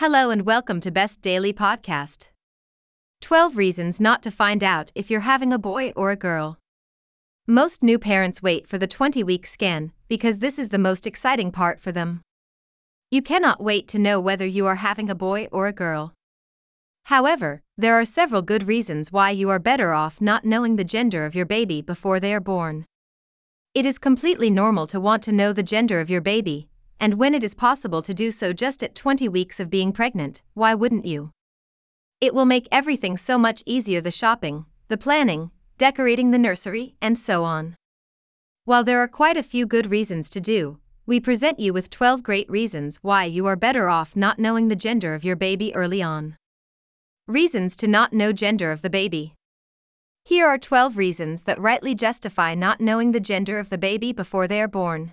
Hello and welcome to Best Daily Podcast. 12 Reasons Not to Find Out If You're Having a Boy or a Girl. Most new parents wait for the 20 week scan because this is the most exciting part for them. You cannot wait to know whether you are having a boy or a girl. However, there are several good reasons why you are better off not knowing the gender of your baby before they are born. It is completely normal to want to know the gender of your baby, and when it is possible to do so just at 20 weeks of being pregnant, why wouldn't you? It will make everything so much easier the shopping, the planning, decorating the nursery, and so on. While there are quite a few good reasons to do, we present you with 12 great reasons why you are better off not knowing the gender of your baby early on. Reasons to not know gender of the baby. Here are 12 reasons that rightly justify not knowing the gender of the baby before they are born.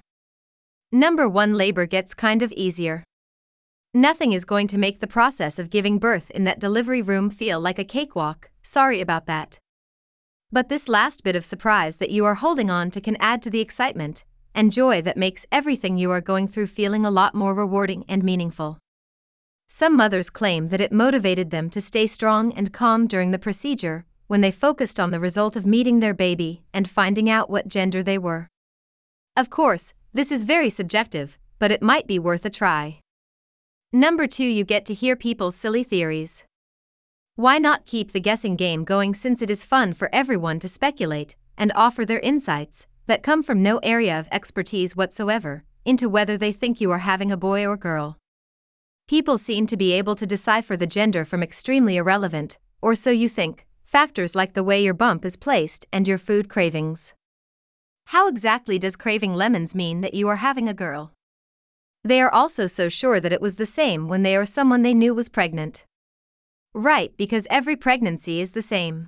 Number 1 Labor gets kind of easier. Nothing is going to make the process of giving birth in that delivery room feel like a cakewalk, sorry about that. But this last bit of surprise that you are holding on to can add to the excitement and joy that makes everything you are going through feeling a lot more rewarding and meaningful. Some mothers claim that it motivated them to stay strong and calm during the procedure when they focused on the result of meeting their baby and finding out what gender they were. Of course, this is very subjective, but it might be worth a try. Number 2 You get to hear people's silly theories. Why not keep the guessing game going since it is fun for everyone to speculate and offer their insights that come from no area of expertise whatsoever into whether they think you are having a boy or girl? People seem to be able to decipher the gender from extremely irrelevant, or so you think, factors like the way your bump is placed and your food cravings. How exactly does craving lemons mean that you are having a girl? They are also so sure that it was the same when they are someone they knew was pregnant. Right, because every pregnancy is the same.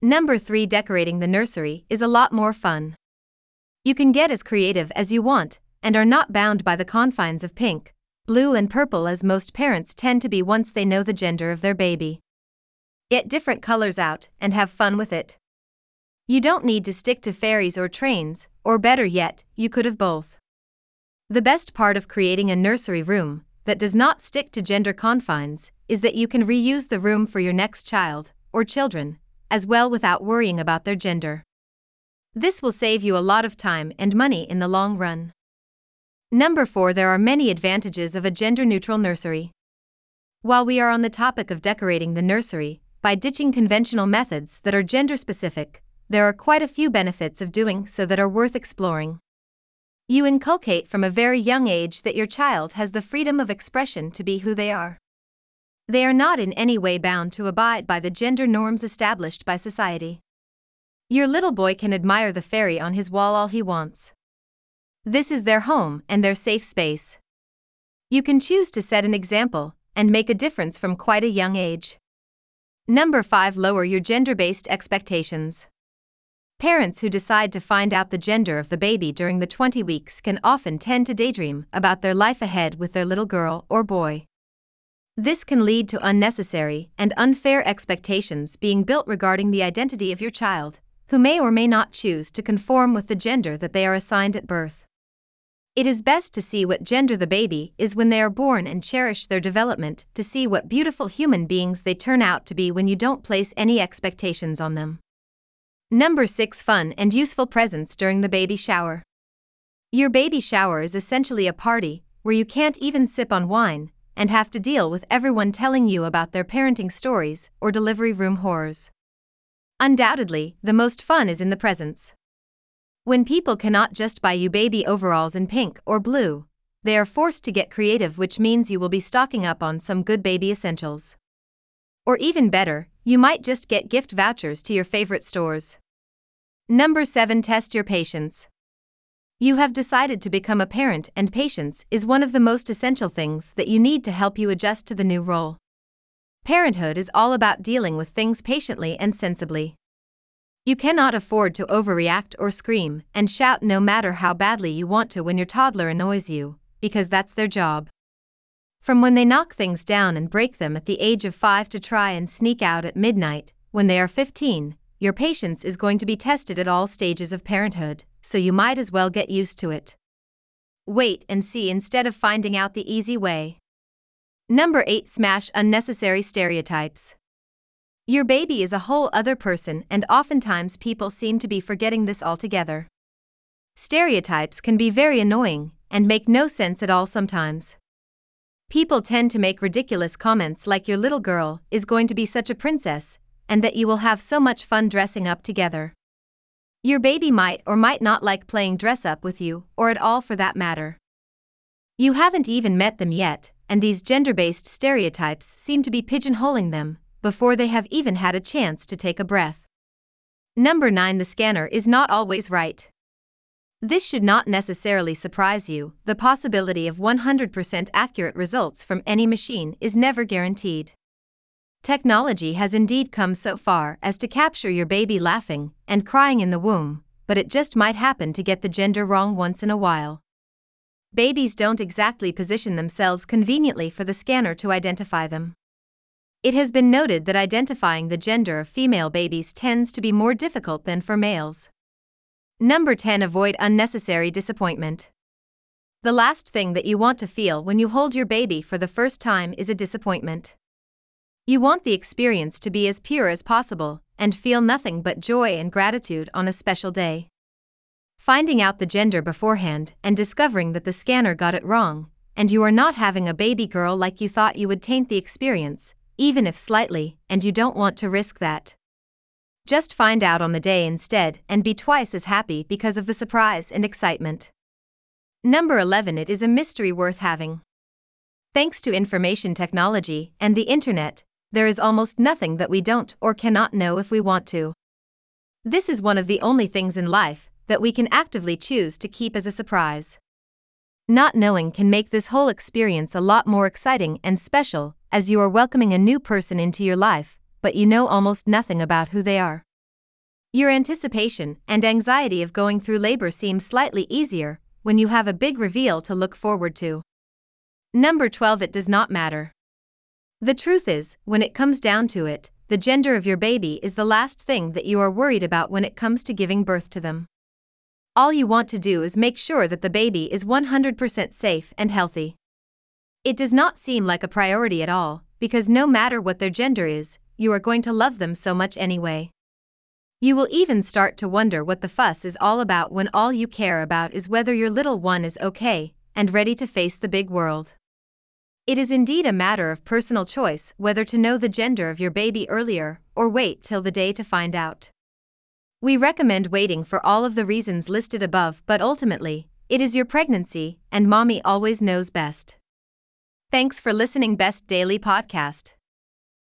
Number 3 Decorating the nursery is a lot more fun. You can get as creative as you want, and are not bound by the confines of pink, blue, and purple as most parents tend to be once they know the gender of their baby. Get different colors out and have fun with it. You don't need to stick to ferries or trains, or better yet, you could have both. The best part of creating a nursery room that does not stick to gender confines is that you can reuse the room for your next child, or children, as well without worrying about their gender. This will save you a lot of time and money in the long run. Number 4 There are many advantages of a gender neutral nursery. While we are on the topic of decorating the nursery, by ditching conventional methods that are gender specific, there are quite a few benefits of doing so that are worth exploring. You inculcate from a very young age that your child has the freedom of expression to be who they are. They are not in any way bound to abide by the gender norms established by society. Your little boy can admire the fairy on his wall all he wants. This is their home and their safe space. You can choose to set an example and make a difference from quite a young age. Number 5 Lower your gender based expectations. Parents who decide to find out the gender of the baby during the 20 weeks can often tend to daydream about their life ahead with their little girl or boy. This can lead to unnecessary and unfair expectations being built regarding the identity of your child, who may or may not choose to conform with the gender that they are assigned at birth. It is best to see what gender the baby is when they are born and cherish their development to see what beautiful human beings they turn out to be when you don't place any expectations on them. Number 6 Fun and useful presents during the baby shower. Your baby shower is essentially a party where you can't even sip on wine and have to deal with everyone telling you about their parenting stories or delivery room horrors. Undoubtedly, the most fun is in the presents. When people cannot just buy you baby overalls in pink or blue, they are forced to get creative, which means you will be stocking up on some good baby essentials. Or even better, you might just get gift vouchers to your favorite stores. Number 7 Test your patience. You have decided to become a parent, and patience is one of the most essential things that you need to help you adjust to the new role. Parenthood is all about dealing with things patiently and sensibly. You cannot afford to overreact or scream and shout no matter how badly you want to when your toddler annoys you, because that's their job. From when they knock things down and break them at the age of 5 to try and sneak out at midnight, when they are 15, your patience is going to be tested at all stages of parenthood, so you might as well get used to it. Wait and see instead of finding out the easy way. Number 8 Smash Unnecessary Stereotypes. Your baby is a whole other person, and oftentimes people seem to be forgetting this altogether. Stereotypes can be very annoying and make no sense at all sometimes. People tend to make ridiculous comments like your little girl is going to be such a princess, and that you will have so much fun dressing up together. Your baby might or might not like playing dress up with you, or at all for that matter. You haven't even met them yet, and these gender based stereotypes seem to be pigeonholing them before they have even had a chance to take a breath. Number 9 The scanner is not always right. This should not necessarily surprise you, the possibility of 100% accurate results from any machine is never guaranteed. Technology has indeed come so far as to capture your baby laughing and crying in the womb, but it just might happen to get the gender wrong once in a while. Babies don't exactly position themselves conveniently for the scanner to identify them. It has been noted that identifying the gender of female babies tends to be more difficult than for males. Number 10 Avoid unnecessary disappointment. The last thing that you want to feel when you hold your baby for the first time is a disappointment. You want the experience to be as pure as possible and feel nothing but joy and gratitude on a special day. Finding out the gender beforehand and discovering that the scanner got it wrong, and you are not having a baby girl like you thought you would taint the experience, even if slightly, and you don't want to risk that. Just find out on the day instead and be twice as happy because of the surprise and excitement. Number 11 It is a mystery worth having. Thanks to information technology and the internet, there is almost nothing that we don't or cannot know if we want to. This is one of the only things in life that we can actively choose to keep as a surprise. Not knowing can make this whole experience a lot more exciting and special as you are welcoming a new person into your life but you know almost nothing about who they are. Your anticipation and anxiety of going through labor seem slightly easier when you have a big reveal to look forward to. Number 12 It does not matter. The truth is, when it comes down to it, the gender of your baby is the last thing that you are worried about when it comes to giving birth to them. All you want to do is make sure that the baby is 100% safe and healthy. It does not seem like a priority at all, because no matter what their gender is, you are going to love them so much anyway. You will even start to wonder what the fuss is all about when all you care about is whether your little one is okay and ready to face the big world. It is indeed a matter of personal choice whether to know the gender of your baby earlier or wait till the day to find out. We recommend waiting for all of the reasons listed above, but ultimately, it is your pregnancy, and mommy always knows best. Thanks for listening, Best Daily Podcast.